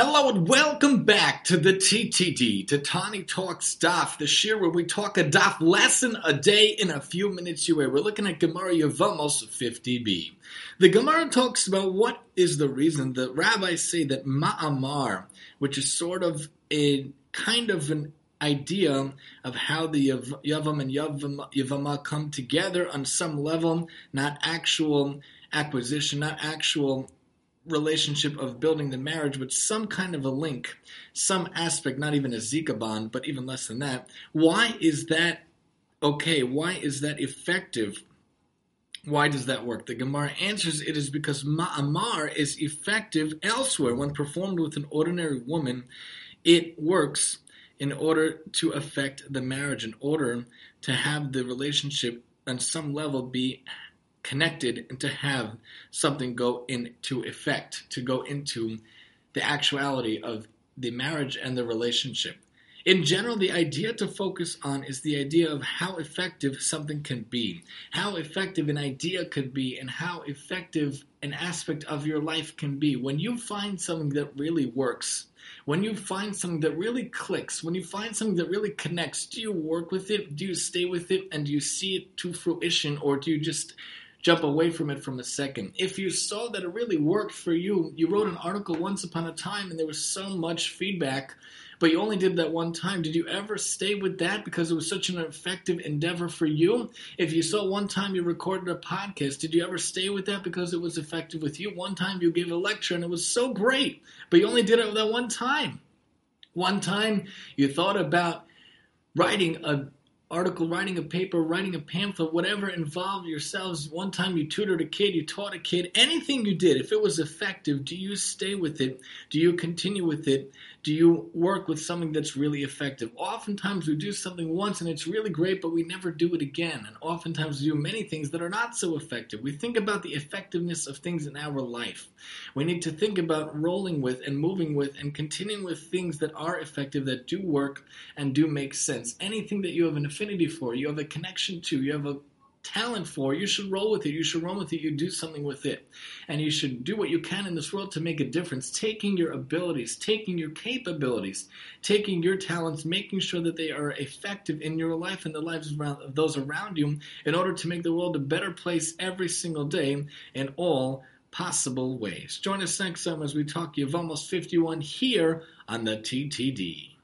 Hello and welcome back to the TTD, to Tani Talks Daf, the shir where we talk a Daf lesson a day in a few minutes you We're looking at Gemara Yevamos 50b. The Gemara talks about what is the reason that rabbis say that Ma'amar, which is sort of a kind of an idea of how the Yavam and Yavama come together on some level, not actual acquisition, not actual relationship of building the marriage, with some kind of a link, some aspect, not even a Zika bond, but even less than that. Why is that okay? Why is that effective? Why does that work? The Gemara answers it is because Ma'amar is effective elsewhere. When performed with an ordinary woman, it works in order to affect the marriage, in order to have the relationship on some level be connected and to have something go into effect, to go into the actuality of the marriage and the relationship. In general, the idea to focus on is the idea of how effective something can be, how effective an idea could be, and how effective an aspect of your life can be. When you find something that really works, when you find something that really clicks, when you find something that really connects, do you work with it? Do you stay with it? And do you see it to fruition? Or do you just jump away from it from a second. If you saw that it really worked for you, you wrote an article once upon a time and there was so much feedback, but you only did that one time. Did you ever stay with that because it was such an effective endeavor for you? If you saw one time you recorded a podcast, did you ever stay with that because it was effective with you? One time you gave a lecture and it was so great, but you only did it that one time. One time you thought about writing a article, writing a paper, writing a pamphlet, whatever involved yourselves. One time you tutored a kid, you taught a kid, anything you did, if it was effective, do you stay with it? Do you continue with it? Do you work with something that's really effective? Oftentimes we do something once and it's really great, but we never do it again. And oftentimes we do many things that are not so effective. We think about the effectiveness of things in our life. We need to think about rolling with and moving with and continuing with things that are effective, that do work and do make sense. Anything that you have an affinity for, you have a connection to, you have a talent for, you should roll with it. You should run with it. You do something with it. And you should do what you can in this world to make a difference, taking your abilities, taking your capabilities, taking your talents, making sure that they are effective in your life and the lives of those around you in order to make the world a better place every single day in all possible ways. Join us next time as we talk Yevamos 51 here on the TTD.